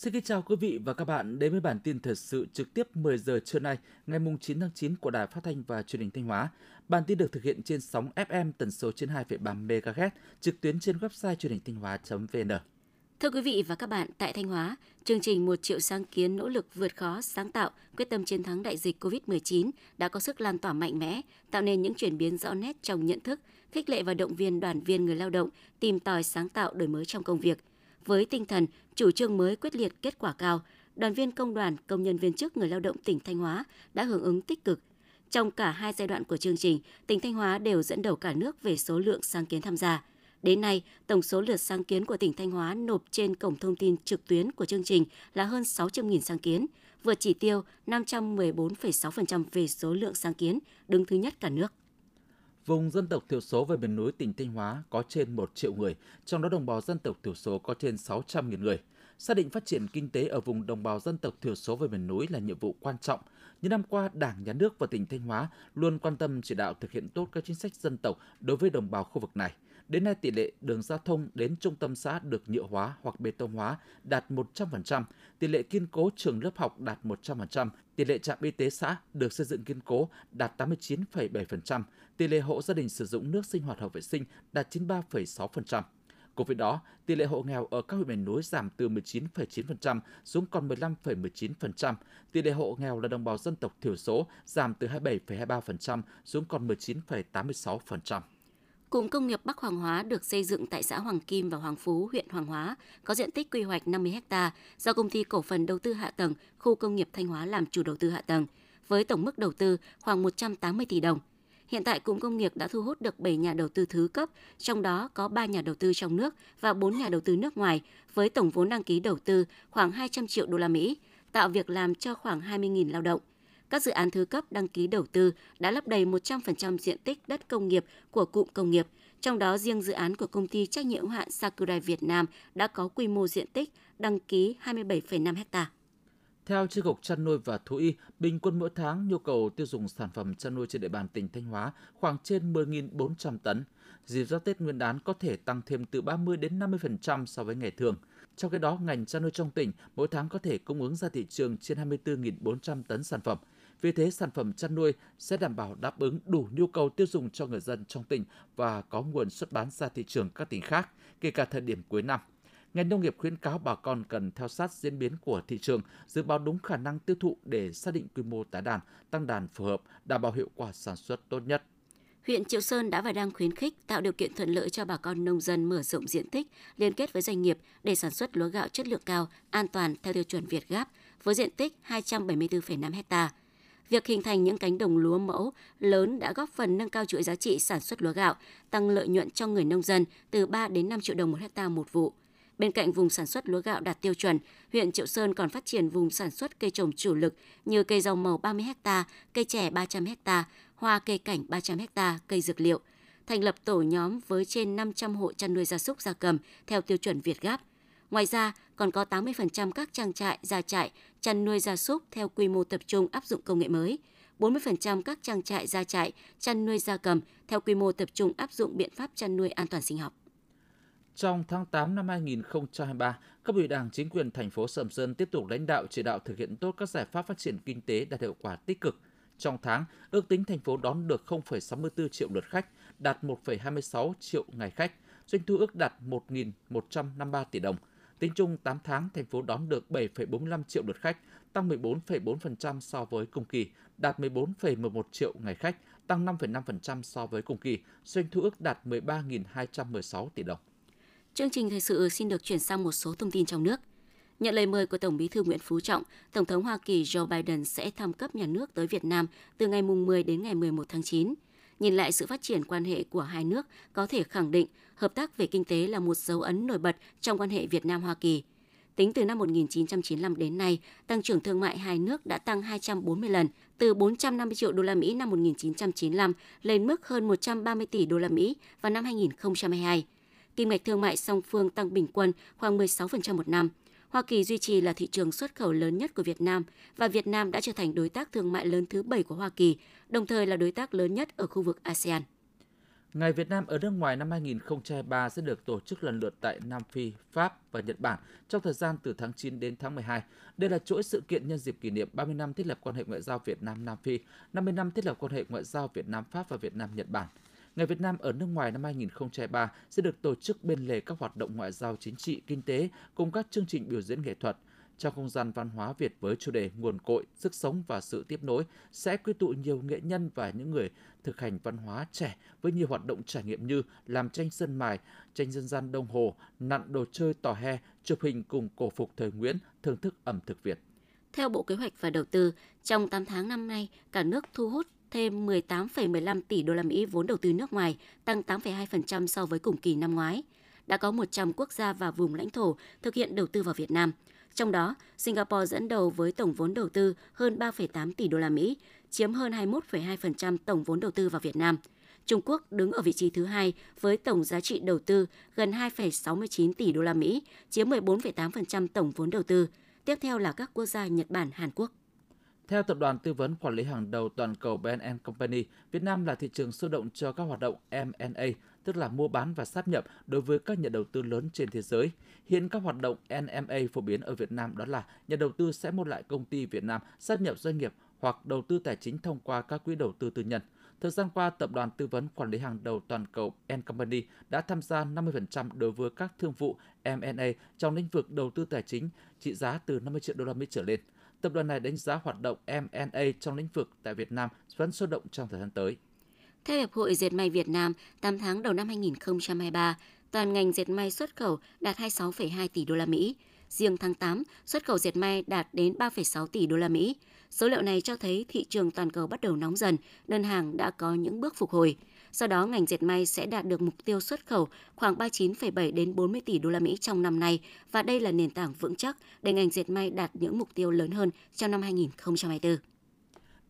Xin kính chào quý vị và các bạn đến với bản tin thời sự trực tiếp 10 giờ trưa nay, ngày 9 tháng 9 của Đài Phát thanh và Truyền hình Thanh Hóa. Bản tin được thực hiện trên sóng FM tần số trên 2,3 MHz, trực tuyến trên website truyền hình thanh hóa.vn. Thưa quý vị và các bạn, tại Thanh Hóa, chương trình một triệu sáng kiến nỗ lực vượt khó, sáng tạo, quyết tâm chiến thắng đại dịch COVID-19 đã có sức lan tỏa mạnh mẽ, tạo nên những chuyển biến rõ nét trong nhận thức, khích lệ và động viên đoàn viên người lao động tìm tòi sáng tạo đổi mới trong công việc. Với tinh thần chủ trương mới quyết liệt kết quả cao, đoàn viên công đoàn, công nhân viên chức người lao động tỉnh Thanh Hóa đã hưởng ứng tích cực. Trong cả hai giai đoạn của chương trình, tỉnh Thanh Hóa đều dẫn đầu cả nước về số lượng sáng kiến tham gia. Đến nay, tổng số lượt sáng kiến của tỉnh Thanh Hóa nộp trên cổng thông tin trực tuyến của chương trình là hơn 600.000 sáng kiến, vượt chỉ tiêu 514,6% về số lượng sáng kiến, đứng thứ nhất cả nước. Vùng dân tộc thiểu số về miền núi tỉnh Thanh Hóa có trên 1 triệu người, trong đó đồng bào dân tộc thiểu số có trên 600.000 người. Xác định phát triển kinh tế ở vùng đồng bào dân tộc thiểu số về miền núi là nhiệm vụ quan trọng. Những năm qua, Đảng, Nhà nước và tỉnh Thanh Hóa luôn quan tâm chỉ đạo thực hiện tốt các chính sách dân tộc đối với đồng bào khu vực này. Đến nay, tỷ lệ đường giao thông đến trung tâm xã được nhựa hóa hoặc bê tông hóa đạt 100%, tỷ lệ kiên cố trường lớp học đạt 100%, tỷ lệ trạm y tế xã được xây dựng kiên cố đạt 89,7%, tỷ lệ hộ gia đình sử dụng nước sinh hoạt hợp vệ sinh đạt 93,6%. Cùng với đó, tỷ lệ hộ nghèo ở các huyện miền núi giảm từ 19,9% xuống còn 15,19%. Tỷ lệ hộ nghèo là đồng bào dân tộc thiểu số giảm từ 27,23% xuống còn 19,86%. Cụm công nghiệp Bắc Hoàng Hóa được xây dựng tại xã Hoàng Kim và Hoàng Phú, huyện Hoàng Hóa, có diện tích quy hoạch 50 ha do công ty cổ phần đầu tư hạ tầng khu công nghiệp Thanh Hóa làm chủ đầu tư hạ tầng, với tổng mức đầu tư khoảng 180 tỷ đồng. Hiện tại cụm công nghiệp đã thu hút được 7 nhà đầu tư thứ cấp, trong đó có 3 nhà đầu tư trong nước và 4 nhà đầu tư nước ngoài với tổng vốn đăng ký đầu tư khoảng 200 triệu đô la Mỹ, tạo việc làm cho khoảng 20.000 lao động. Các dự án thứ cấp đăng ký đầu tư đã lấp đầy 100% diện tích đất công nghiệp của cụm công nghiệp, trong đó riêng dự án của công ty trách nhiệm hữu hạn Sakurai Việt Nam đã có quy mô diện tích đăng ký 27,5 ha. Theo Chi cục chăn nuôi và thú y, bình quân mỗi tháng nhu cầu tiêu dùng sản phẩm chăn nuôi trên địa bàn tỉnh Thanh Hóa khoảng trên 10.400 tấn. Dịp giáp Tết Nguyên đán có thể tăng thêm từ 30 đến 50% so với ngày thường. Trong khi đó, ngành chăn nuôi trong tỉnh mỗi tháng có thể cung ứng ra thị trường trên 24.400 tấn sản phẩm. Vì thế, sản phẩm chăn nuôi sẽ đảm bảo đáp ứng đủ nhu cầu tiêu dùng cho người dân trong tỉnh và có nguồn xuất bán ra thị trường các tỉnh khác, kể cả thời điểm cuối năm ngành nông nghiệp khuyến cáo bà con cần theo sát diễn biến của thị trường, dự báo đúng khả năng tiêu thụ để xác định quy mô tái đàn, tăng đàn phù hợp, đảm bảo hiệu quả sản xuất tốt nhất. Huyện Triệu Sơn đã và đang khuyến khích tạo điều kiện thuận lợi cho bà con nông dân mở rộng diện tích, liên kết với doanh nghiệp để sản xuất lúa gạo chất lượng cao, an toàn theo tiêu chuẩn Việt Gáp với diện tích 274,5 ha. Việc hình thành những cánh đồng lúa mẫu lớn đã góp phần nâng cao chuỗi giá trị sản xuất lúa gạo, tăng lợi nhuận cho người nông dân từ 3 đến 5 triệu đồng một hecta một vụ. Bên cạnh vùng sản xuất lúa gạo đạt tiêu chuẩn, huyện Triệu Sơn còn phát triển vùng sản xuất cây trồng chủ lực như cây rau màu 30 ha, cây chè 300 ha, hoa cây cảnh 300 ha, cây dược liệu. Thành lập tổ nhóm với trên 500 hộ chăn nuôi gia súc gia cầm theo tiêu chuẩn Việt Gáp. Ngoài ra, còn có 80% các trang trại, gia trại chăn nuôi gia súc theo quy mô tập trung áp dụng công nghệ mới. 40% các trang trại gia trại chăn nuôi gia cầm theo quy mô tập trung áp dụng biện pháp chăn nuôi an toàn sinh học. Trong tháng 8 năm 2023, các ủy Đảng chính quyền thành phố Sầm Sơn tiếp tục lãnh đạo chỉ đạo thực hiện tốt các giải pháp phát triển kinh tế đạt hiệu quả tích cực. Trong tháng, ước tính thành phố đón được 0,64 triệu lượt khách, đạt 1,26 triệu ngày khách, doanh thu ước đạt 1.153 tỷ đồng. Tính chung 8 tháng, thành phố đón được 7,45 triệu lượt khách, tăng 14,4% so với cùng kỳ, đạt 14,11 triệu ngày khách, tăng 5,5% so với cùng kỳ, doanh thu ước đạt 13.216 tỷ đồng. Chương trình thời sự xin được chuyển sang một số thông tin trong nước. Nhận lời mời của Tổng Bí thư Nguyễn Phú Trọng, Tổng thống Hoa Kỳ Joe Biden sẽ thăm cấp nhà nước tới Việt Nam từ ngày 10 đến ngày 11 tháng 9. Nhìn lại sự phát triển quan hệ của hai nước có thể khẳng định hợp tác về kinh tế là một dấu ấn nổi bật trong quan hệ Việt Nam-Hoa Kỳ. Tính từ năm 1995 đến nay, tăng trưởng thương mại hai nước đã tăng 240 lần, từ 450 triệu đô la Mỹ năm 1995 lên mức hơn 130 tỷ đô la Mỹ vào năm 2022 kim ngạch thương mại song phương tăng bình quân khoảng 16% một năm. Hoa Kỳ duy trì là thị trường xuất khẩu lớn nhất của Việt Nam và Việt Nam đã trở thành đối tác thương mại lớn thứ 7 của Hoa Kỳ, đồng thời là đối tác lớn nhất ở khu vực ASEAN. Ngày Việt Nam ở nước ngoài năm 2023 sẽ được tổ chức lần lượt tại Nam Phi, Pháp và Nhật Bản trong thời gian từ tháng 9 đến tháng 12. Đây là chuỗi sự kiện nhân dịp kỷ niệm 30 năm thiết lập quan hệ ngoại giao Việt Nam Nam Phi, 50 năm thiết lập quan hệ ngoại giao Việt Nam Pháp và Việt Nam Nhật Bản. Ngày Việt Nam ở nước ngoài năm 2023 sẽ được tổ chức bên lề các hoạt động ngoại giao chính trị, kinh tế cùng các chương trình biểu diễn nghệ thuật – trong không gian văn hóa Việt với chủ đề nguồn cội, sức sống và sự tiếp nối sẽ quy tụ nhiều nghệ nhân và những người thực hành văn hóa trẻ với nhiều hoạt động trải nghiệm như làm tranh sơn mài, tranh dân gian đồng hồ, nặn đồ chơi tò he, chụp hình cùng cổ phục thời Nguyễn, thưởng thức ẩm thực Việt. Theo Bộ Kế hoạch và Đầu tư, trong 8 tháng năm nay, cả nước thu hút thêm 18,15 tỷ đô la Mỹ vốn đầu tư nước ngoài, tăng 8,2% so với cùng kỳ năm ngoái. Đã có 100 quốc gia và vùng lãnh thổ thực hiện đầu tư vào Việt Nam – trong đó, Singapore dẫn đầu với tổng vốn đầu tư hơn 3,8 tỷ đô la Mỹ, chiếm hơn 21,2% tổng vốn đầu tư vào Việt Nam. Trung Quốc đứng ở vị trí thứ hai với tổng giá trị đầu tư gần 2,69 tỷ đô la Mỹ, chiếm 14,8% tổng vốn đầu tư. Tiếp theo là các quốc gia Nhật Bản, Hàn Quốc. Theo tập đoàn tư vấn quản lý hàng đầu toàn cầu Ben Company, Việt Nam là thị trường sôi động cho các hoạt động M&A, tức là mua bán và sáp nhập đối với các nhà đầu tư lớn trên thế giới. Hiện các hoạt động NMA phổ biến ở Việt Nam đó là nhà đầu tư sẽ mua lại công ty Việt Nam, sáp nhập doanh nghiệp hoặc đầu tư tài chính thông qua các quỹ đầu tư tư nhân. Thời gian qua, tập đoàn tư vấn quản lý hàng đầu toàn cầu N Company đã tham gia 50% đối với các thương vụ M&A trong lĩnh vực đầu tư tài chính trị giá từ 50 triệu đô la Mỹ trở lên. Tập đoàn này đánh giá hoạt động M&A trong lĩnh vực tại Việt Nam vẫn sôi động trong thời gian tới. Theo Hiệp hội Dệt may Việt Nam, 8 tháng đầu năm 2023, toàn ngành dệt may xuất khẩu đạt 26,2 tỷ đô la Mỹ. Riêng tháng 8, xuất khẩu dệt may đạt đến 3,6 tỷ đô la Mỹ. Số liệu này cho thấy thị trường toàn cầu bắt đầu nóng dần, đơn hàng đã có những bước phục hồi. Sau đó, ngành dệt may sẽ đạt được mục tiêu xuất khẩu khoảng 39,7 đến 40 tỷ đô la Mỹ trong năm nay và đây là nền tảng vững chắc để ngành dệt may đạt những mục tiêu lớn hơn trong năm 2024.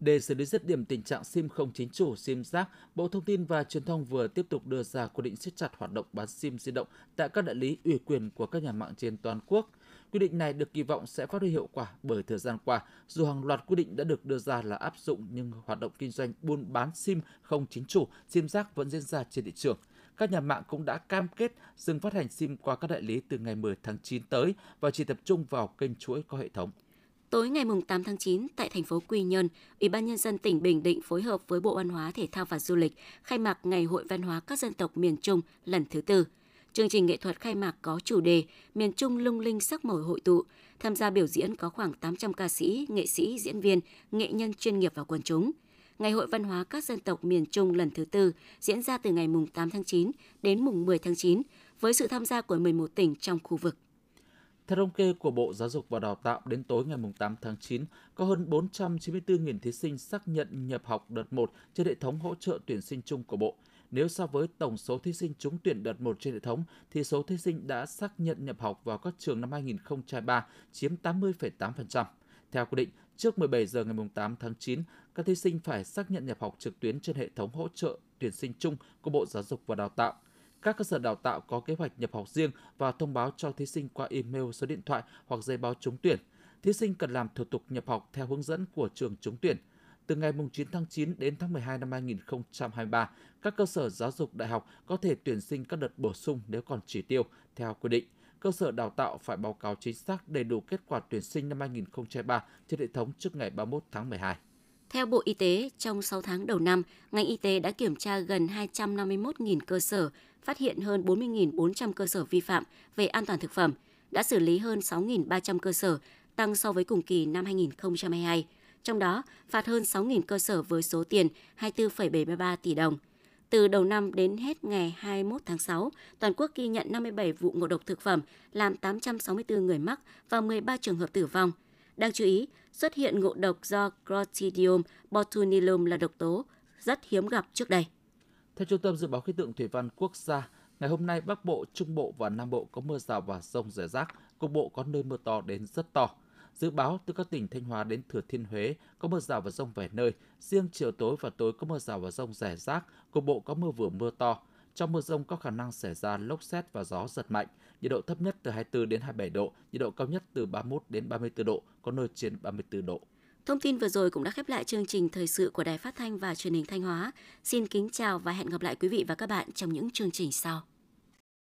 Để xử lý dứt điểm tình trạng SIM không chính chủ, SIM rác, Bộ Thông tin và Truyền thông vừa tiếp tục đưa ra quy định siết chặt hoạt động bán SIM di động tại các đại lý ủy quyền của các nhà mạng trên toàn quốc. Quy định này được kỳ vọng sẽ phát huy hiệu quả bởi thời gian qua, dù hàng loạt quy định đã được đưa ra là áp dụng nhưng hoạt động kinh doanh buôn bán SIM không chính chủ, SIM rác vẫn diễn ra trên thị trường. Các nhà mạng cũng đã cam kết dừng phát hành SIM qua các đại lý từ ngày 10 tháng 9 tới và chỉ tập trung vào kênh chuỗi có hệ thống. Tối ngày 8 tháng 9, tại thành phố Quy Nhơn, Ủy ban Nhân dân tỉnh Bình Định phối hợp với Bộ Văn hóa, Thể thao và Du lịch khai mạc Ngày hội văn hóa các dân tộc miền Trung lần thứ tư. Chương trình nghệ thuật khai mạc có chủ đề Miền Trung lung linh sắc màu hội tụ. Tham gia biểu diễn có khoảng 800 ca sĩ, nghệ sĩ, diễn viên, nghệ nhân chuyên nghiệp và quần chúng. Ngày hội văn hóa các dân tộc miền Trung lần thứ tư diễn ra từ ngày 8 tháng 9 đến mùng 10 tháng 9 với sự tham gia của 11 tỉnh trong khu vực. Theo thống kê của Bộ Giáo dục và Đào tạo, đến tối ngày 8 tháng 9, có hơn 494.000 thí sinh xác nhận nhập học đợt 1 trên hệ thống hỗ trợ tuyển sinh chung của Bộ. Nếu so với tổng số thí sinh trúng tuyển đợt 1 trên hệ thống, thì số thí sinh đã xác nhận nhập học vào các trường năm 2023 chiếm 80,8%. Theo quy định, trước 17 giờ ngày 8 tháng 9, các thí sinh phải xác nhận nhập học trực tuyến trên hệ thống hỗ trợ tuyển sinh chung của Bộ Giáo dục và Đào tạo – các cơ sở đào tạo có kế hoạch nhập học riêng và thông báo cho thí sinh qua email, số điện thoại hoặc giấy báo trúng tuyển. Thí sinh cần làm thủ tục nhập học theo hướng dẫn của trường trúng tuyển. Từ ngày 9 tháng 9 đến tháng 12 năm 2023, các cơ sở giáo dục đại học có thể tuyển sinh các đợt bổ sung nếu còn chỉ tiêu theo quy định. Cơ sở đào tạo phải báo cáo chính xác đầy đủ kết quả tuyển sinh năm 2023 trên hệ thống trước ngày 31 tháng 12. Theo Bộ Y tế, trong 6 tháng đầu năm, ngành y tế đã kiểm tra gần 251.000 cơ sở, phát hiện hơn 40.400 cơ sở vi phạm về an toàn thực phẩm, đã xử lý hơn 6.300 cơ sở, tăng so với cùng kỳ năm 2022. Trong đó, phạt hơn 6.000 cơ sở với số tiền 24,73 tỷ đồng. Từ đầu năm đến hết ngày 21 tháng 6, toàn quốc ghi nhận 57 vụ ngộ độc thực phẩm, làm 864 người mắc và 13 trường hợp tử vong. Đáng chú ý, xuất hiện ngộ độc do Clostridium botulinum là độc tố rất hiếm gặp trước đây. Theo Trung tâm Dự báo Khí tượng Thủy văn Quốc gia, ngày hôm nay Bắc Bộ, Trung Bộ và Nam Bộ có mưa rào và rông rải rác, cục bộ có nơi mưa to đến rất to. Dự báo từ các tỉnh Thanh Hóa đến Thừa Thiên Huế có mưa rào và rông vài nơi, riêng chiều tối và tối có mưa rào và rông rải rác, cục bộ có mưa vừa mưa to. Trong mưa rông có khả năng xảy ra lốc xét và gió giật mạnh, nhiệt độ thấp nhất từ 24 đến 27 độ, nhiệt độ cao nhất từ 31 đến 34 độ, có nơi trên 34 độ. Thông tin vừa rồi cũng đã khép lại chương trình thời sự của Đài Phát thanh và Truyền hình Thanh Hóa. Xin kính chào và hẹn gặp lại quý vị và các bạn trong những chương trình sau.